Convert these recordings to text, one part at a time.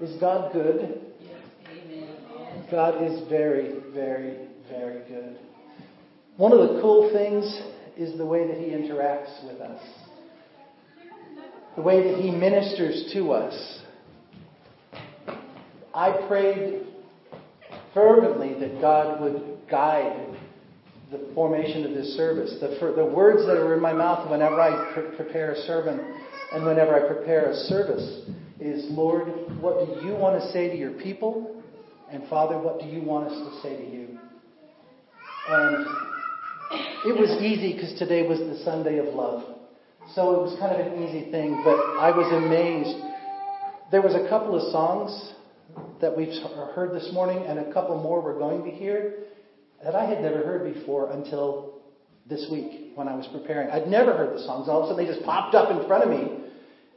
Is God good? God is very, very, very good. One of the cool things is the way that He interacts with us, the way that He ministers to us. I prayed fervently that God would guide the formation of this service. The, the words that are in my mouth whenever I pre- prepare a sermon and whenever I prepare a service is, Lord, what do you want to say to your people? And Father, what do you want us to say to you? And it was easy because today was the Sunday of love. So it was kind of an easy thing, but I was amazed. There was a couple of songs that we've heard this morning and a couple more we're going to hear that I had never heard before until this week when I was preparing. I'd never heard the songs. All of a sudden they just popped up in front of me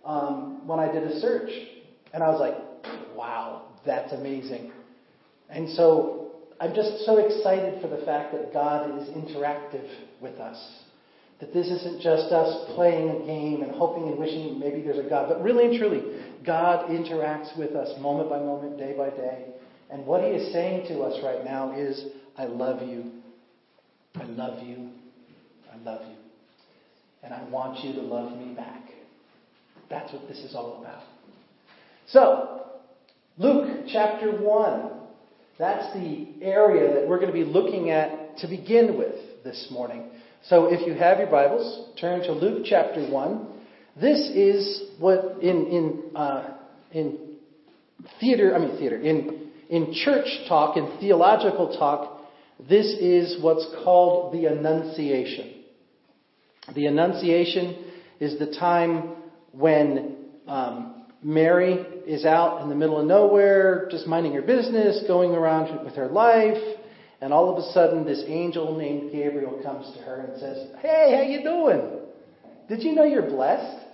um, when I did a search. And I was like, wow, that's amazing. And so I'm just so excited for the fact that God is interactive with us. That this isn't just us playing a game and hoping and wishing maybe there's a God, but really and truly, God interacts with us moment by moment, day by day. And what He is saying to us right now is, I love you. I love you. I love you. And I want you to love me back. That's what this is all about. So, Luke chapter 1. That's the area that we're going to be looking at to begin with this morning. So if you have your Bibles, turn to Luke chapter 1. This is what in, in, uh, in theater, I mean theater, in, in church talk, in theological talk, this is what's called the Annunciation. The Annunciation is the time when um, Mary is out in the middle of nowhere, just minding her business, going around with her life, and all of a sudden this angel named Gabriel comes to her and says, Hey, how you doing? Did you know you're blessed?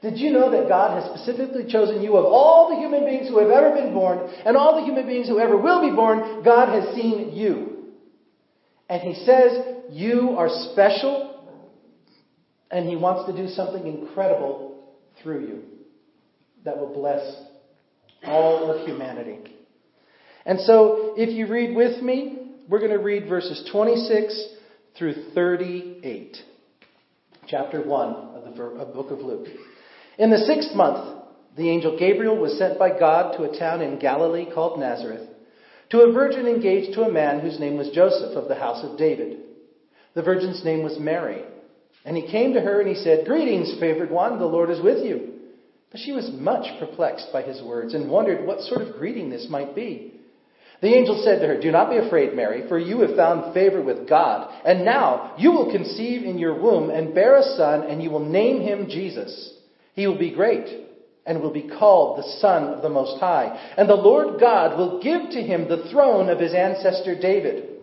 Did you know that God has specifically chosen you of all the human beings who have ever been born and all the human beings who ever will be born? God has seen you. And He says, You are special, and He wants to do something incredible through you that will bless all of humanity. And so, if you read with me, we're going to read verses 26 through 38, chapter 1 of the book of Luke. In the sixth month, the angel Gabriel was sent by God to a town in Galilee called Nazareth to a virgin engaged to a man whose name was Joseph of the house of David. The virgin's name was Mary. And he came to her and he said, Greetings, favored one, the Lord is with you. But she was much perplexed by his words and wondered what sort of greeting this might be. The angel said to her, Do not be afraid, Mary, for you have found favor with God. And now you will conceive in your womb and bear a son, and you will name him Jesus. He will be great and will be called the Son of the Most High. And the Lord God will give to him the throne of his ancestor David.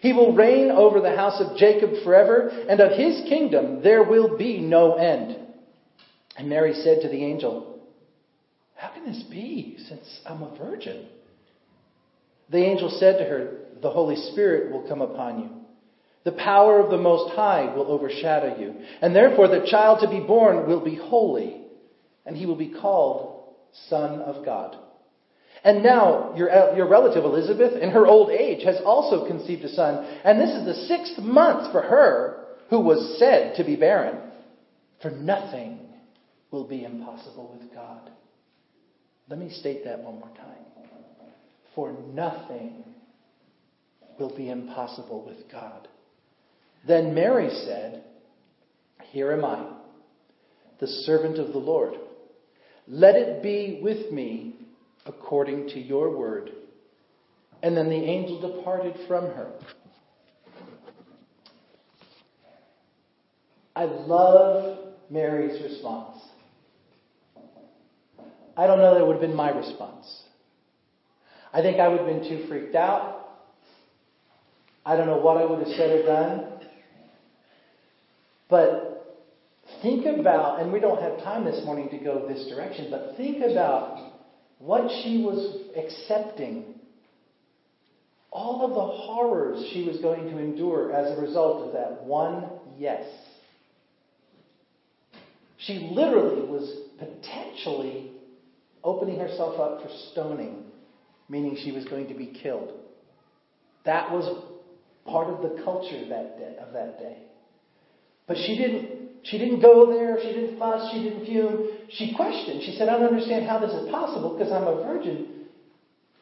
He will reign over the house of Jacob forever, and of his kingdom there will be no end. And Mary said to the angel, How can this be, since I'm a virgin? The angel said to her, The Holy Spirit will come upon you. The power of the Most High will overshadow you, and therefore the child to be born will be holy and he will be called Son of God. And now your, uh, your relative Elizabeth, in her old age, has also conceived a son, and this is the sixth month for her who was said to be barren. For nothing will be impossible with God. Let me state that one more time. For nothing will be impossible with God. Then Mary said, Here am I, the servant of the Lord. Let it be with me according to your word. And then the angel departed from her. I love Mary's response. I don't know that it would have been my response. I think I would have been too freaked out. I don't know what I would have said or done. But think about, and we don't have time this morning to go this direction, but think about what she was accepting. All of the horrors she was going to endure as a result of that one yes. She literally was potentially opening herself up for stoning, meaning she was going to be killed. That was part of the culture that day, of that day. But she didn't she didn't go there, she didn't fuss, she didn't fume. She questioned. She said, I don't understand how this is possible because I'm a virgin.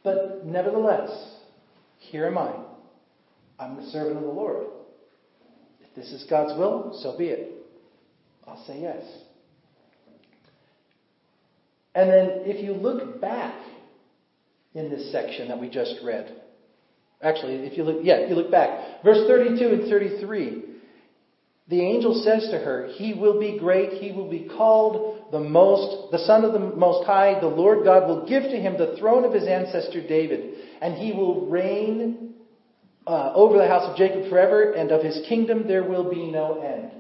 But nevertheless, here am I. I'm the servant of the Lord. If this is God's will, so be it. I'll say yes. And then if you look back in this section that we just read, actually, if you look, yeah, if you look back, verse 32 and 33, the angel says to her, He will be great, he will be called the most, the Son of the Most High, the Lord God will give to him the throne of his ancestor David, and he will reign uh, over the house of Jacob forever, and of his kingdom there will be no end.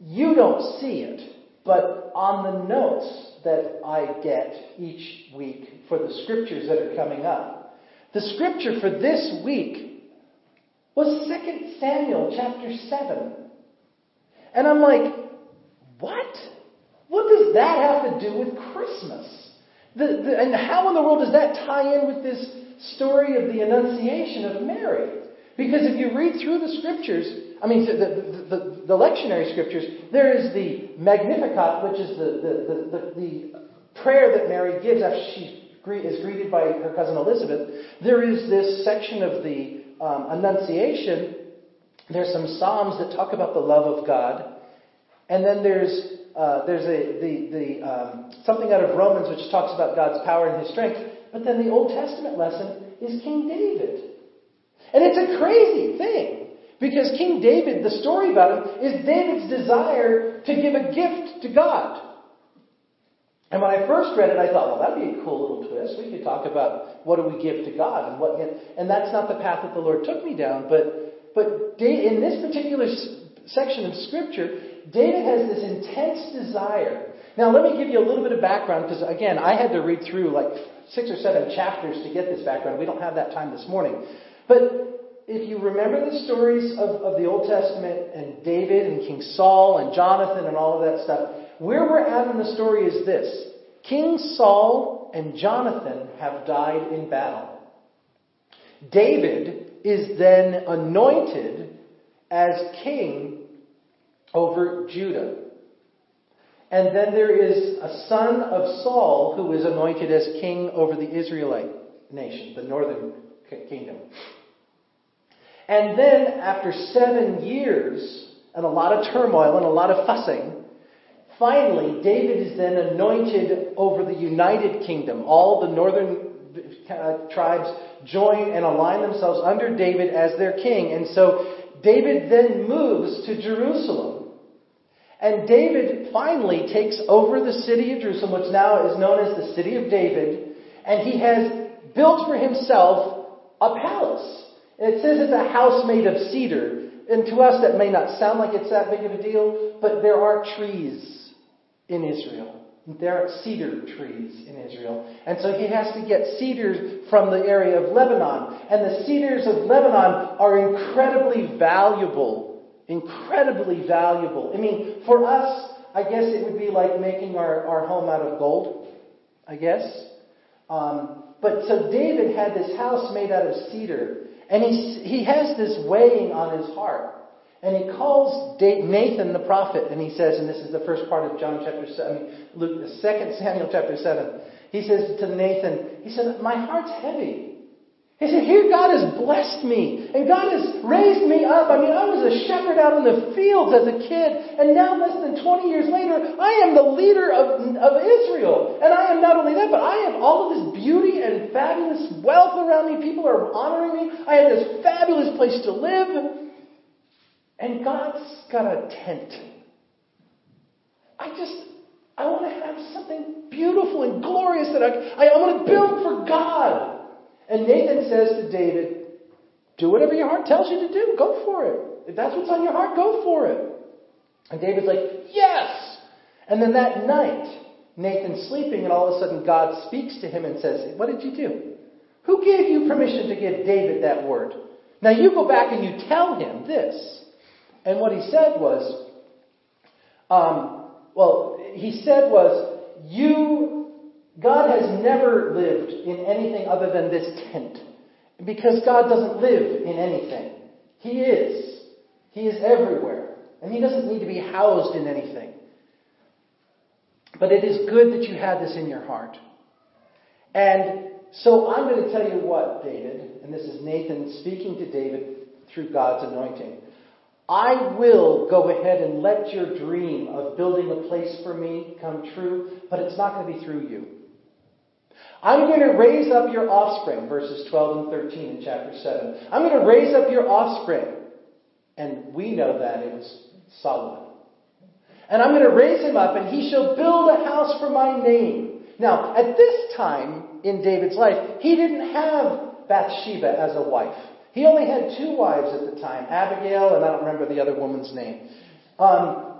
You don't see it, but on the notes that I get each week for the scriptures that are coming up, the scripture for this week was 2 Samuel chapter 7. And I'm like, what? What does that have to do with Christmas? The, the, and how in the world does that tie in with this story of the Annunciation of Mary? Because if you read through the scriptures, I mean, the, the, the, the lectionary scriptures, there is the Magnificat, which is the, the, prayer that Mary gives after she is greeted by her cousin Elizabeth. There is this section of the um, Annunciation, there's some Psalms that talk about the love of God. And then there's, uh, there's a, the, the, um, something out of Romans which talks about God's power and his strength. But then the Old Testament lesson is King David. And it's a crazy thing. Because King David, the story about him, is David's desire to give a gift to God. And when I first read it, I thought, well, that'd be a cool little twist. We could talk about what do we give to God and what, and that's not the path that the Lord took me down. But, but in this particular section of Scripture, David has this intense desire. Now, let me give you a little bit of background because, again, I had to read through like six or seven chapters to get this background. We don't have that time this morning. But if you remember the stories of, of the Old Testament and David and King Saul and Jonathan and all of that stuff, where we're at in the story is this King Saul and Jonathan have died in battle. David is then anointed as king over Judah. And then there is a son of Saul who is anointed as king over the Israelite nation, the northern kingdom. And then, after seven years, and a lot of turmoil and a lot of fussing, Finally, David is then anointed over the united kingdom. All the northern uh, tribes join and align themselves under David as their king. And so David then moves to Jerusalem. And David finally takes over the city of Jerusalem, which now is known as the city of David. And he has built for himself a palace. And it says it's a house made of cedar. And to us, that may not sound like it's that big of a deal, but there are trees in Israel. There are cedar trees in Israel. And so he has to get cedars from the area of Lebanon. And the cedars of Lebanon are incredibly valuable. Incredibly valuable. I mean, for us, I guess it would be like making our, our home out of gold, I guess. Um, but so David had this house made out of cedar. And he, he has this weighing on his heart. And he calls Nathan the prophet, and he says, and this is the first part of John chapter 7, Luke, the second Samuel chapter 7. He says to Nathan, he said, My heart's heavy. He said, Here God has blessed me, and God has raised me up. I mean, I was a shepherd out in the fields as a kid, and now less than 20 years later, I am the leader of, of Israel. And I am not only that, but I have all of this beauty and fabulous wealth around me. People are honoring me. I have this fabulous place to live. And God's got a tent. I just, I want to have something beautiful and glorious that I, I, I want to build for God. And Nathan says to David, do whatever your heart tells you to do. Go for it. If that's what's on your heart, go for it. And David's like, yes! And then that night, Nathan's sleeping, and all of a sudden God speaks to him and says, What did you do? Who gave you permission to give David that word? Now you go back and you tell him this. And what he said was, um, well, he said was, you, God has never lived in anything other than this tent. Because God doesn't live in anything. He is. He is everywhere. And He doesn't need to be housed in anything. But it is good that you had this in your heart. And so I'm going to tell you what, David, and this is Nathan speaking to David through God's anointing. I will go ahead and let your dream of building a place for me come true, but it's not going to be through you. I'm going to raise up your offspring, verses 12 and 13 in chapter 7. I'm going to raise up your offspring. And we know that it was Solomon. And I'm going to raise him up, and he shall build a house for my name. Now, at this time in David's life, he didn't have Bathsheba as a wife. He only had two wives at the time, Abigail, and I don't remember the other woman's name. Um,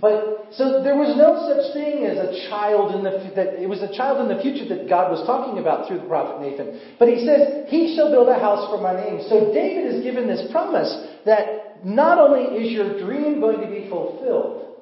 but so there was no such thing as a child in the that it was a child in the future that God was talking about through the prophet Nathan. But he says, "He shall build a house for my name." So David is given this promise that not only is your dream going to be fulfilled,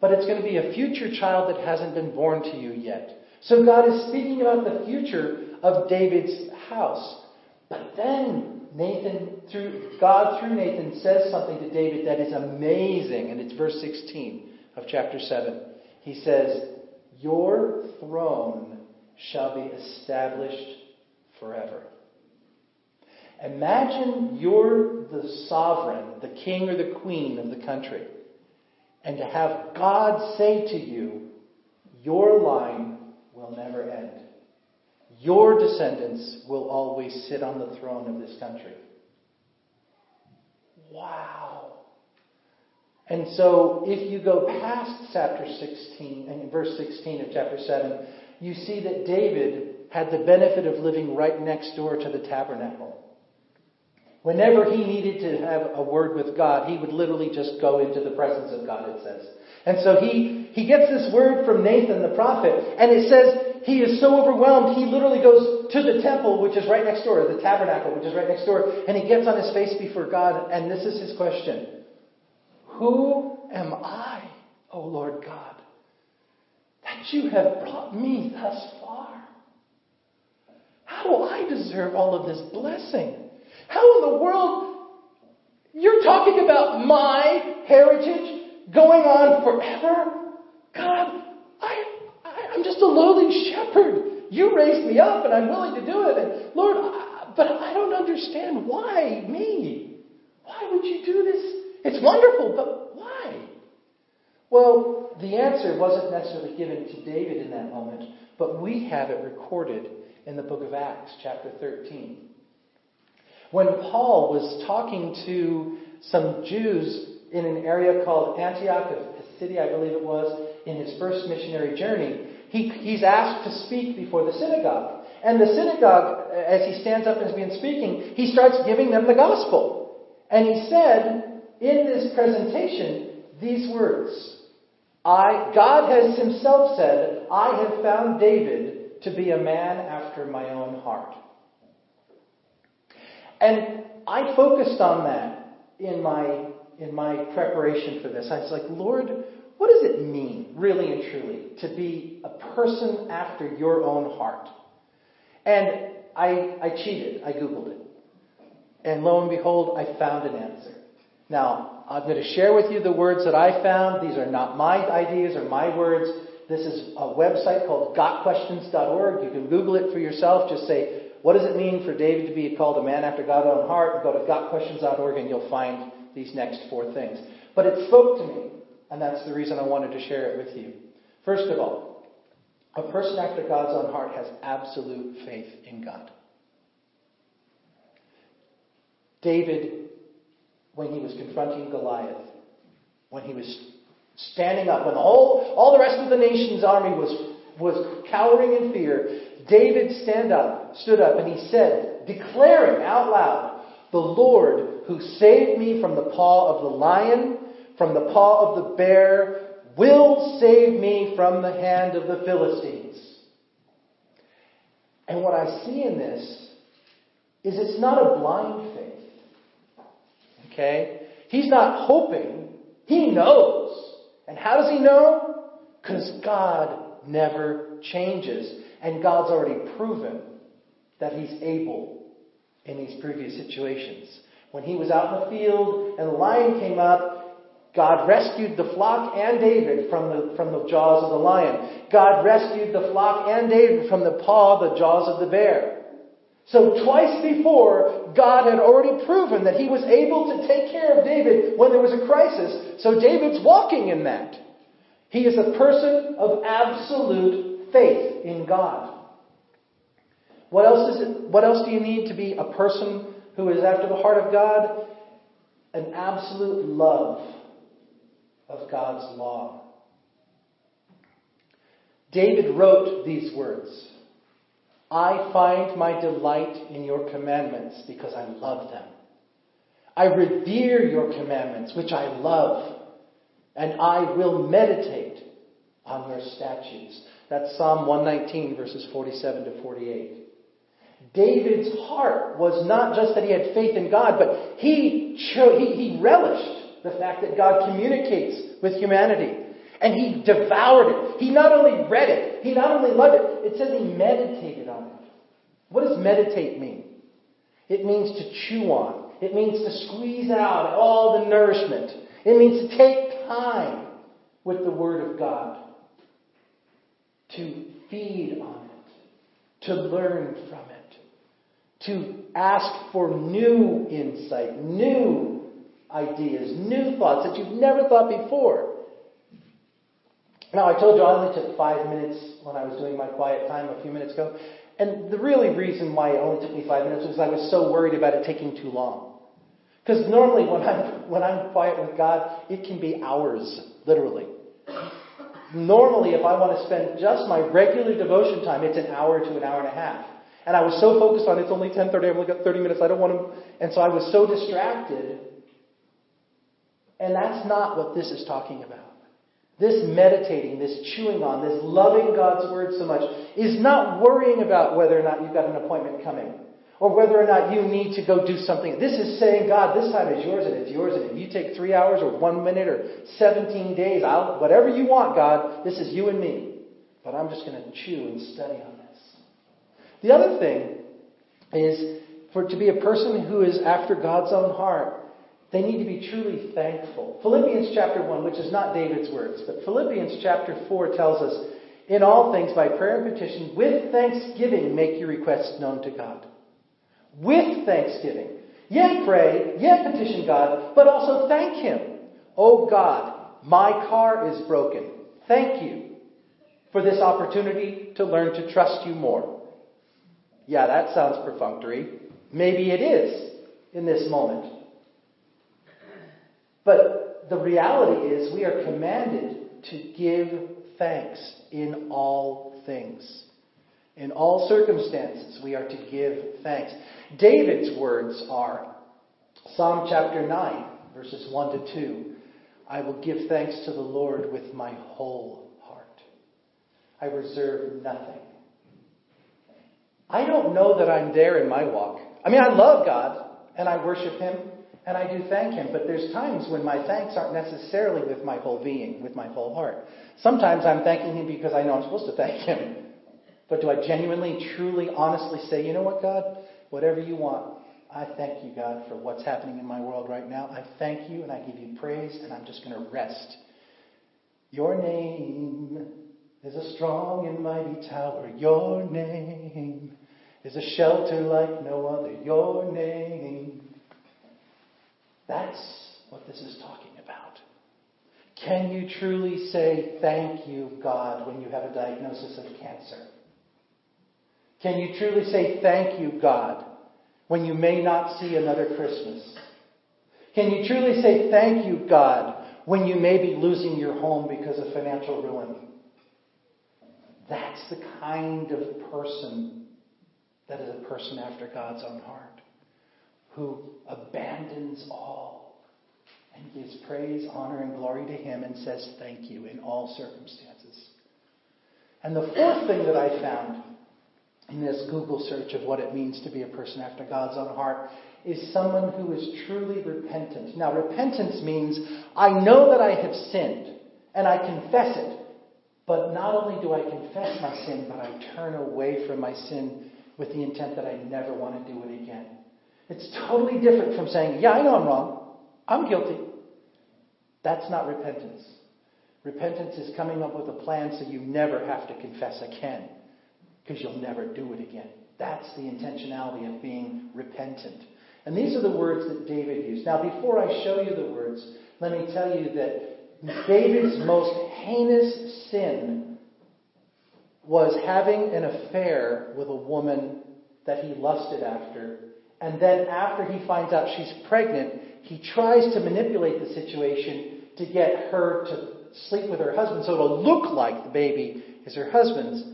but it's going to be a future child that hasn't been born to you yet. So God is speaking about the future of David's house. But then Nathan, through God through Nathan, says something to David that is amazing, and it's verse 16 of chapter 7. He says, Your throne shall be established forever. Imagine you're the sovereign, the king or the queen of the country, and to have God say to you, Your line will never end. Your descendants will always sit on the throne of this country. Wow. And so, if you go past chapter 16, and verse 16 of chapter 7, you see that David had the benefit of living right next door to the tabernacle. Whenever he needed to have a word with God, he would literally just go into the presence of God, it says. And so he, he gets this word from Nathan the prophet, and it says he is so overwhelmed, he literally goes to the temple, which is right next door, the tabernacle, which is right next door, and he gets on his face before God, and this is his question Who am I, O Lord God, that you have brought me thus far? How do I deserve all of this blessing? How in the world? You're talking about my heritage going on forever? God, I, am just a lowly shepherd. You raised me up and I'm willing to do it. And Lord, I, but I don't understand why me? Why would you do this? It's wonderful, but why? Well, the answer wasn't necessarily given to David in that moment, but we have it recorded in the book of Acts, chapter 13. When Paul was talking to some Jews in an area called Antioch of Pisidia, I believe it was, in his first missionary journey, he, he's asked to speak before the synagogue. And the synagogue, uh, as he stands up and has been speaking, he starts giving them the gospel. And he said in this presentation these words I, God has himself said, I have found David to be a man after my own heart. And I focused on that in my in my preparation for this. I was like, Lord, what does it mean, really and truly, to be a person after your own heart? And I, I cheated. I Googled it. And lo and behold, I found an answer. Now, I'm going to share with you the words that I found. These are not my ideas or my words. This is a website called gotquestions.org. You can Google it for yourself. Just say, what does it mean for David to be called a man after God's own heart? Go to gotquestions.org and you'll find these next four things. But it spoke to me, and that's the reason I wanted to share it with you. First of all, a person after God's own heart has absolute faith in God. David, when he was confronting Goliath, when he was standing up, when whole, all the rest of the nation's army was, was cowering in fear, David stand up, stood up and he said, declaring out loud, the Lord who saved me from the paw of the lion, from the paw of the bear, will save me from the hand of the Philistines. And what I see in this is it's not a blind faith. Okay? He's not hoping. He knows. And how does he know? Because God never changes. And God's already proven that He's able in these previous situations. When he was out in the field and the lion came up, God rescued the flock and David from the, from the jaws of the lion. God rescued the flock and David from the paw, the jaws of the bear. So twice before, God had already proven that he was able to take care of David when there was a crisis. So David's walking in that. He is a person of absolute faith in God. What else is it, what else do you need to be a person who is after the heart of God? An absolute love of God's law. David wrote these words I find my delight in your commandments because I love them. I revere your commandments, which I love, and I will meditate on your statutes. That's Psalm 119, verses 47 to 48. David's heart was not just that he had faith in God, but he, cho- he, he relished the fact that God communicates with humanity. And he devoured it. He not only read it, he not only loved it, it says he meditated on it. What does meditate mean? It means to chew on. It means to squeeze out all the nourishment. It means to take time with the Word of God. To feed on it. To learn from it to ask for new insight, new ideas, new thoughts that you've never thought before. Now, I told you I only took five minutes when I was doing my quiet time a few minutes ago. And the really reason why it only took me five minutes was I was so worried about it taking too long. Because normally when I'm, when I'm quiet with God, it can be hours, literally. Normally, if I want to spend just my regular devotion time, it's an hour to an hour and a half. And I was so focused on it's only 10:30. I've only got 30 minutes. I don't want to. And so I was so distracted. And that's not what this is talking about. This meditating, this chewing on, this loving God's word so much is not worrying about whether or not you've got an appointment coming or whether or not you need to go do something. This is saying, God, this time is yours and it's yours, and if you take three hours or one minute or 17 days, I'll, whatever you want, God, this is you and me. But I'm just going to chew and study on this. the other thing is for to be a person who is after God's own heart, they need to be truly thankful. Philippians chapter 1, which is not David's words, but Philippians chapter 4 tells us, in all things, by prayer and petition, with thanksgiving, make your requests known to God. With thanksgiving. Yet pray, yet petition God, but also thank Him. Oh God, my car is broken. Thank you for this opportunity to learn to trust you more. Yeah, that sounds perfunctory. Maybe it is in this moment. But the reality is, we are commanded to give thanks in all things. In all circumstances, we are to give thanks. David's words are Psalm chapter 9, verses 1 to 2. I will give thanks to the Lord with my whole heart. I reserve nothing I don't know that I'm there in my walk. I mean, I love God and I worship Him and I do thank Him, but there's times when my thanks aren't necessarily with my whole being, with my whole heart. Sometimes I'm thanking Him because I know I'm supposed to thank Him. But do I genuinely, truly, honestly say, you know what, God? Whatever you want, I thank you, God, for what's happening in my world right now. I thank you and I give you praise and I'm just going to rest. Your name is a strong and mighty tower. Your name is a shelter like no other. Your name. That's what this is talking about. Can you truly say thank you, God, when you have a diagnosis of cancer? Can you truly say thank you, God, when you may not see another Christmas? Can you truly say thank you, God, when you may be losing your home because of financial ruin? That's the kind of person that is a person after God's own heart, who abandons all and gives praise, honor, and glory to Him and says thank you in all circumstances. And the fourth thing that I found in this Google search of what it means to be a person after God's own heart is someone who is truly repentant. Now, repentance means I know that I have sinned and I confess it But not only do I confess my sin, but I turn away from my sin with the intent that I never want to do it again. It's totally different from saying, Yeah, I know I'm wrong. I'm guilty. That's not repentance. Repentance is coming up with a plan so you never have to confess again because you'll never do it again. That's the intentionality of being repentant. And these are the words that David used. Now, before I show you the words, let me tell you that David's most heinous sin was having an affair with a woman that he lusted after. And then, after he finds out she's pregnant, he tries to manipulate the situation to get her to sleep with her husband so it'll look like the baby is her husband's.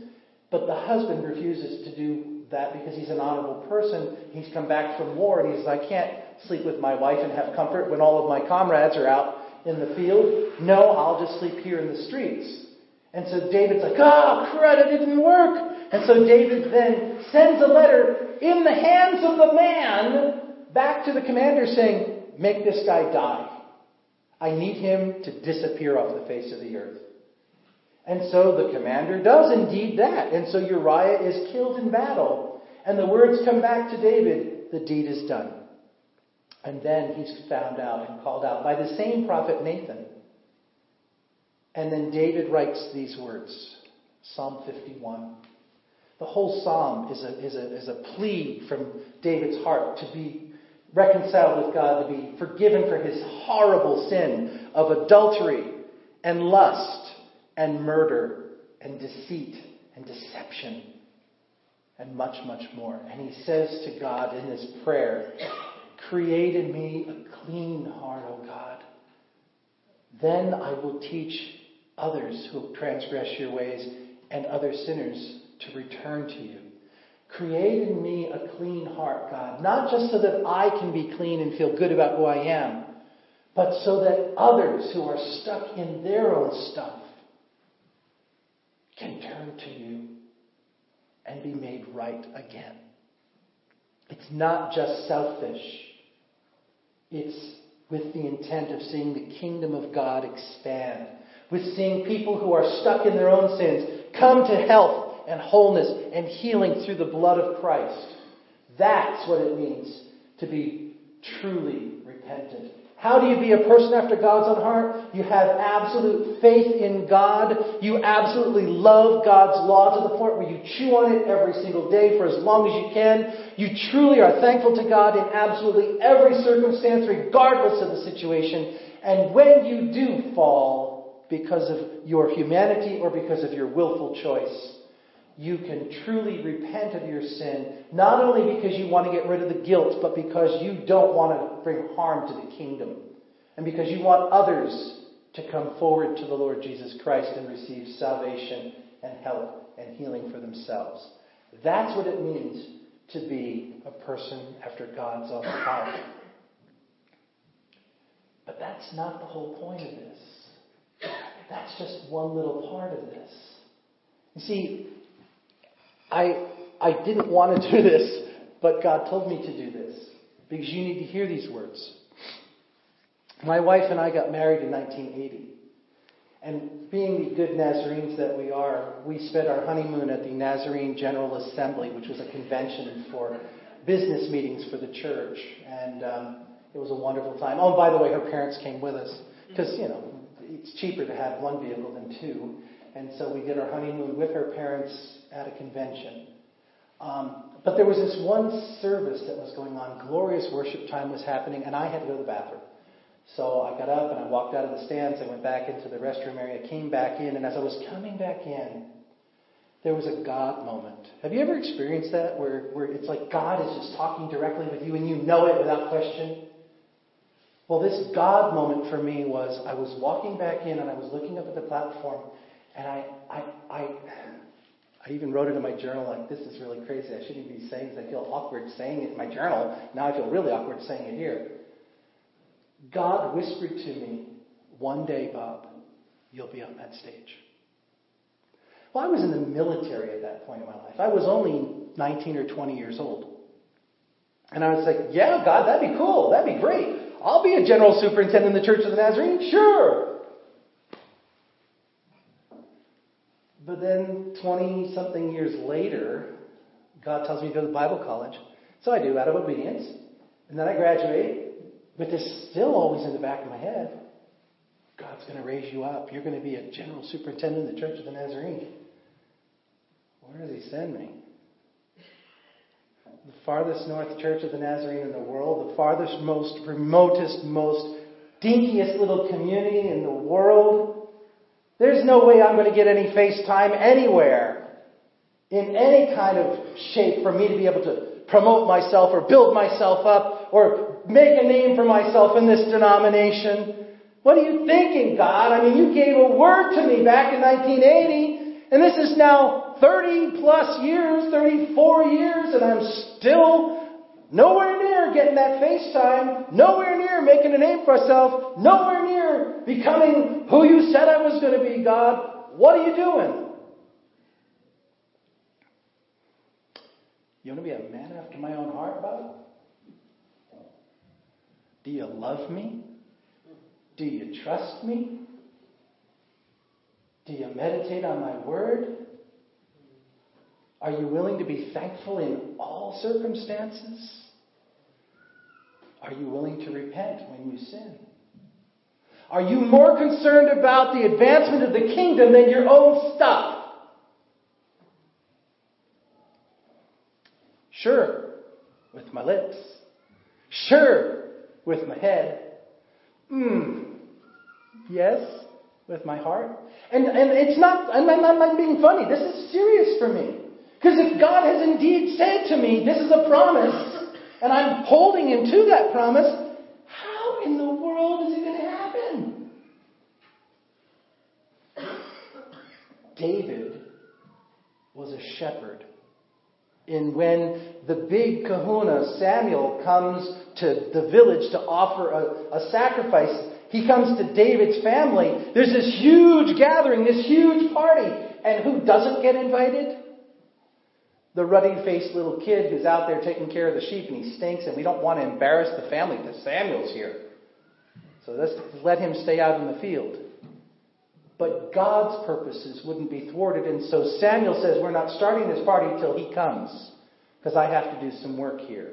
But the husband refuses to do that because he's an honorable person. He's come back from war and he's, I can't sleep with my wife and have comfort when all of my comrades are out in the field. No, I'll just sleep here in the streets. And so David's like, oh, crud, it didn't work. And so David then sends a letter in the hands of the man back to the commander saying, make this guy die. I need him to disappear off the face of the earth. And so the commander does indeed that. And so Uriah is killed in battle. And the words come back to David the deed is done. And then he's found out and called out by the same prophet Nathan. And then David writes these words Psalm 51. The whole psalm is a, is, a, is a plea from David's heart to be reconciled with God, to be forgiven for his horrible sin of adultery and lust and murder and deceit and deception and much, much more. And he says to God in his prayer, Create in me a clean heart, O God. Then I will teach others who transgress your ways and other sinners to return to you. Create in me a clean heart, God, not just so that I can be clean and feel good about who I am, but so that others who are stuck in their own stuff can turn to you and be made right again. It's not just selfish. It's with the intent of seeing the kingdom of God expand, with seeing people who are stuck in their own sins come to health and wholeness and healing through the blood of Christ. That's what it means to be truly repentant how do you be a person after God's own heart? You have absolute faith in God. You absolutely love God's law to the point where you chew on it every single day for as long as you can. You truly are thankful to God in absolutely every circumstance, regardless of the situation. And when you do fall because of your humanity or because of your willful choice, you can truly repent of your sin, not only because you want to get rid of the guilt, but because you don't want to bring harm to the kingdom. And because you want others to come forward to the Lord Jesus Christ and receive salvation and help and healing for themselves. That's what it means to be a person after God's own heart. But that's not the whole point of this. That's just one little part of this. You see, I, I didn't want to do this, but God told me to do this because you need to hear these words. My wife and I got married in 1980. And being the good Nazarenes that we are, we spent our honeymoon at the Nazarene General Assembly, which was a convention for business meetings for the church. And um, it was a wonderful time. Oh, by the way, her parents came with us because, you know, it's cheaper to have one vehicle than two. And so we did our honeymoon with her parents at a convention. Um, but there was this one service that was going on. Glorious worship time was happening, and I had to go to the bathroom. So I got up and I walked out of the stands. I went back into the restroom area, came back in, and as I was coming back in, there was a God moment. Have you ever experienced that where, where it's like God is just talking directly with you and you know it without question? Well, this God moment for me was I was walking back in and I was looking up at the platform and I, I, I, I even wrote it in my journal like, this is really crazy. I shouldn't even be saying this. I feel awkward saying it in my journal. Now I feel really awkward saying it here. God whispered to me, one day, Bob, you'll be on that stage. Well, I was in the military at that point in my life. I was only 19 or 20 years old. And I was like, yeah, God, that'd be cool. That'd be great. I'll be a general superintendent in the Church of the Nazarene. Sure. But then 20 something years later, God tells me to go to Bible college. So I do out of obedience. And then I graduate. But there's still always in the back of my head God's going to raise you up. You're going to be a general superintendent of the Church of the Nazarene. Where does He send me? The farthest north church of the Nazarene in the world, the farthest, most remotest, most dinkiest little community in the world. There's no way I'm going to get any FaceTime anywhere in any kind of shape for me to be able to promote myself or build myself up or make a name for myself in this denomination. What are you thinking, God? I mean, you gave a word to me back in 1980, and this is now 30 plus years, 34 years, and I'm still nowhere getting that FaceTime, nowhere near making a name for myself, nowhere near becoming who you said I was going to be, God. What are you doing? You want to be a man after my own heart, Bob? Do you love me? Do you trust me? Do you meditate on my word? Are you willing to be thankful in all circumstances? Are you willing to repent when you sin? Are you more concerned about the advancement of the kingdom than your own stuff? Sure, with my lips. Sure, with my head. Hmm. Yes, with my heart. And, and it's not, I'm not, I'm not being funny. This is serious for me. Because if God has indeed said to me, this is a promise, and I'm holding him to that promise, how in the world is it going to happen? David was a shepherd. And when the big kahuna, Samuel, comes to the village to offer a, a sacrifice, he comes to David's family. There's this huge gathering, this huge party. And who doesn't get invited? The ruddy faced little kid who's out there taking care of the sheep and he stinks, and we don't want to embarrass the family because Samuel's here. So let's let him stay out in the field. But God's purposes wouldn't be thwarted, and so Samuel says, We're not starting this party till he comes, because I have to do some work here.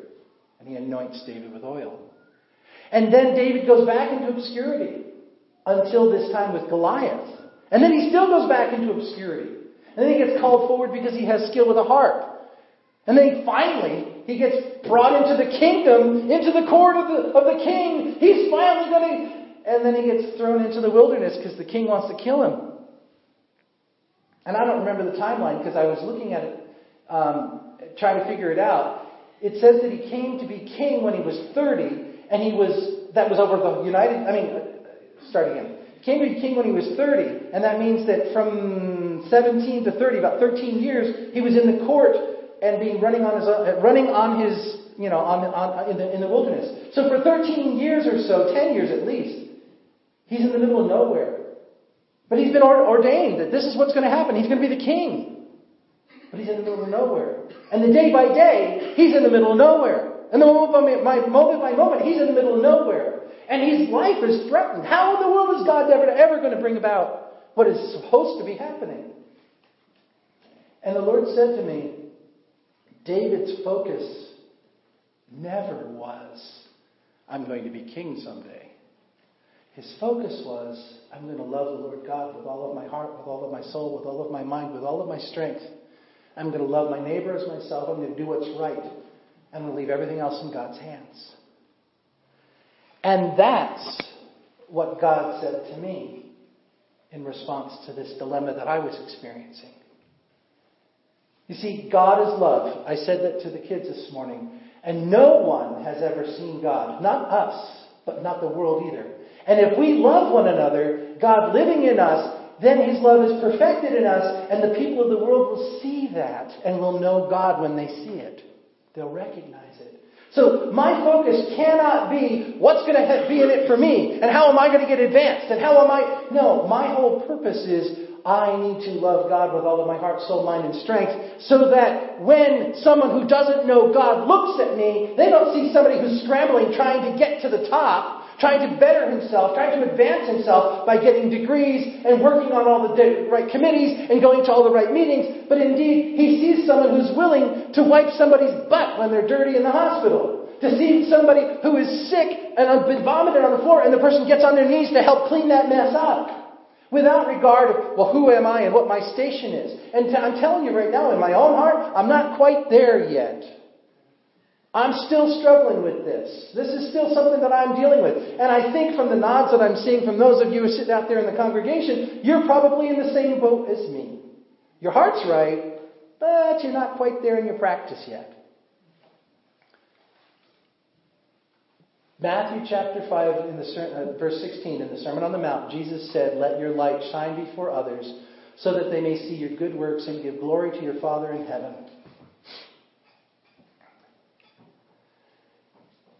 And he anoints David with oil. And then David goes back into obscurity until this time with Goliath. And then he still goes back into obscurity. And then he gets called forward because he has skill with a harp. And then finally, he gets brought into the kingdom, into the court of the, of the king. He's finally going to and then he gets thrown into the wilderness because the king wants to kill him. And I don't remember the timeline because I was looking at it, um, trying to figure it out. It says that he came to be king when he was 30, and he was, that was over the United, I mean, uh, start again. Came to be king when he was 30, and that means that from 17 to 30, about 13 years, he was in the court and being running on his, uh, running on his, you know, on, on, in, the, in the wilderness. So for 13 years or so, 10 years at least, He's in the middle of nowhere. But he's been ordained that this is what's going to happen. He's going to be the king. But he's in the middle of nowhere. And the day by day, he's in the middle of nowhere. And the moment by, moment by moment, he's in the middle of nowhere. And his life is threatened. How in the world is God ever, ever going to bring about what is supposed to be happening? And the Lord said to me, David's focus never was, I'm going to be king someday. His focus was, I'm going to love the Lord God with all of my heart, with all of my soul, with all of my mind, with all of my strength. I'm going to love my neighbor as myself. I'm going to do what's right. I'm going to leave everything else in God's hands. And that's what God said to me in response to this dilemma that I was experiencing. You see, God is love. I said that to the kids this morning. And no one has ever seen God. Not us, but not the world either. And if we love one another, God living in us, then His love is perfected in us, and the people of the world will see that and will know God when they see it. They'll recognize it. So my focus cannot be what's going to be in it for me, and how am I going to get advanced, and how am I. No, my whole purpose is I need to love God with all of my heart, soul, mind, and strength, so that when someone who doesn't know God looks at me, they don't see somebody who's scrambling trying to get to the top trying to better himself, trying to advance himself by getting degrees and working on all the right committees and going to all the right meetings. But indeed, he sees someone who's willing to wipe somebody's butt when they're dirty in the hospital. To see somebody who is sick and has been vomited on the floor and the person gets on their knees to help clean that mess up. Without regard of, well, who am I and what my station is. And I'm telling you right now, in my own heart, I'm not quite there yet. I'm still struggling with this. This is still something that I'm dealing with. And I think from the nods that I'm seeing from those of you who sit out there in the congregation, you're probably in the same boat as me. Your heart's right, but you're not quite there in your practice yet. Matthew chapter 5, in the, uh, verse 16, in the Sermon on the Mount, Jesus said, Let your light shine before others, so that they may see your good works and give glory to your Father in heaven.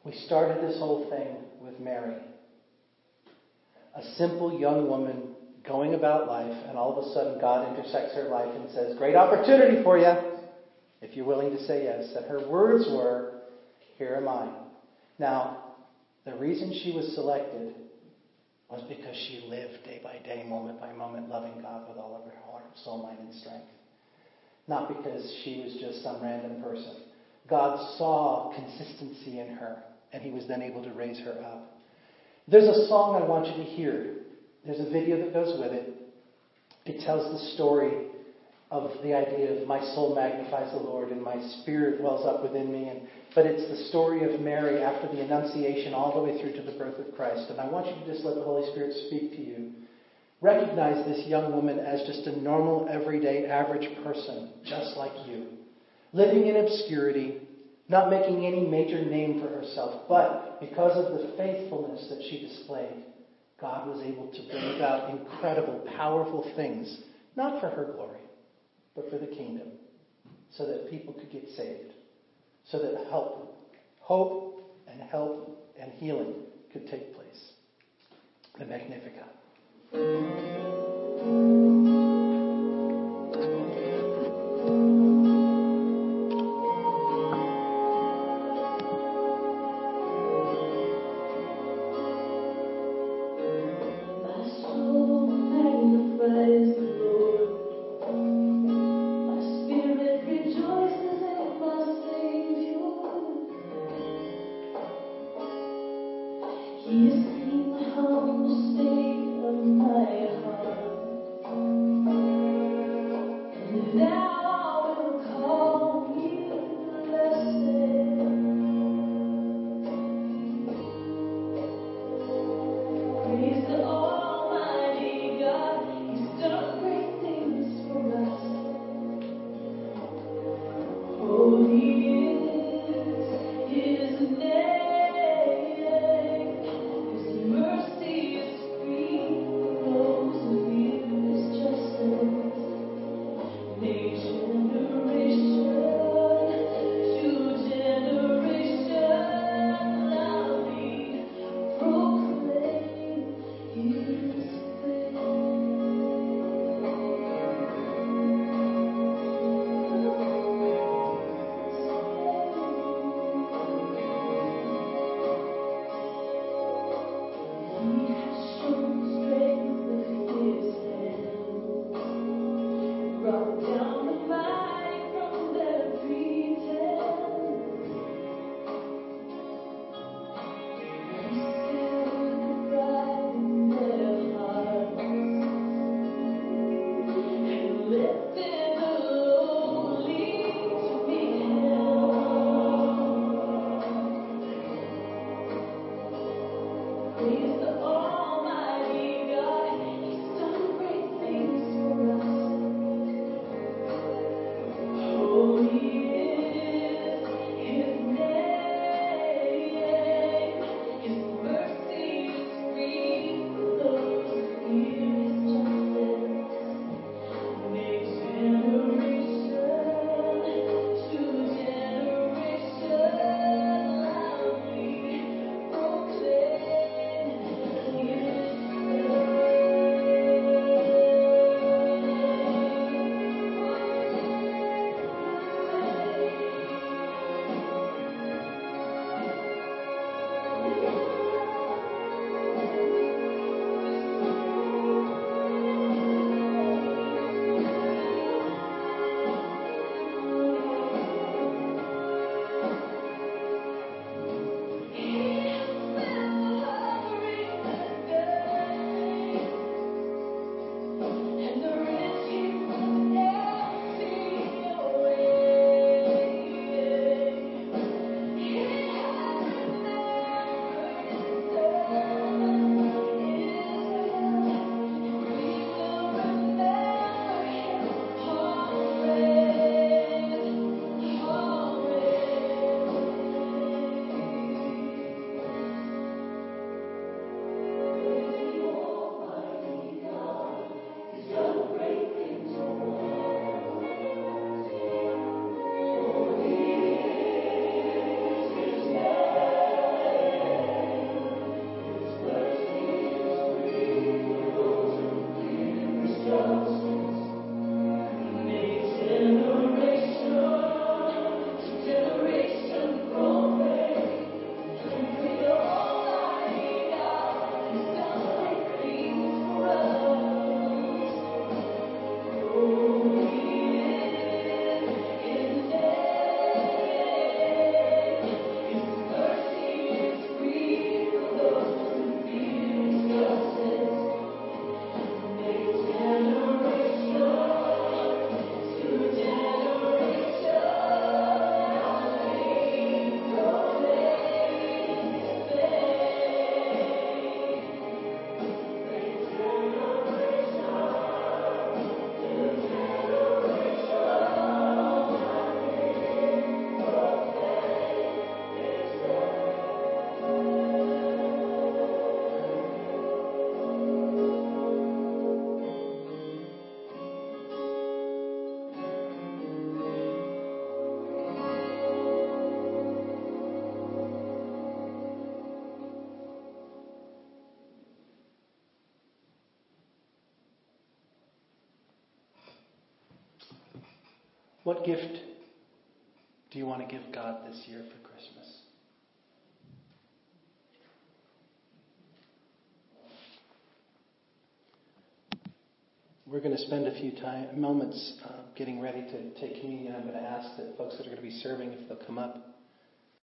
We started this whole thing with Mary, a simple young woman going about life, and all of a sudden God intersects her life and says, Great opportunity for you, if you're willing to say yes. And her words were, Here am I. Now, the reason she was selected was because she lived day by day, moment by moment, loving God with all of her heart, soul, mind, and strength. Not because she was just some random person. God saw consistency in her, and he was then able to raise her up. There's a song I want you to hear. There's a video that goes with it. It tells the story of the idea of my soul magnifies the Lord and my spirit wells up within me. And, but it's the story of Mary after the Annunciation all the way through to the birth of Christ. And I want you to just let the Holy Spirit speak to you. Recognize this young woman as just a normal, everyday, average person, just like you. Living in obscurity, not making any major name for herself, but because of the faithfulness that she displayed, God was able to bring about incredible, powerful things, not for her glory, but for the kingdom, so that people could get saved, so that help, hope, and help and healing could take place. The Magnificat. Nation. Please. What gift do you want to give God this year for Christmas? We're going to spend a few time, moments uh, getting ready to take communion. I'm going to ask that folks that are going to be serving, if they'll come up.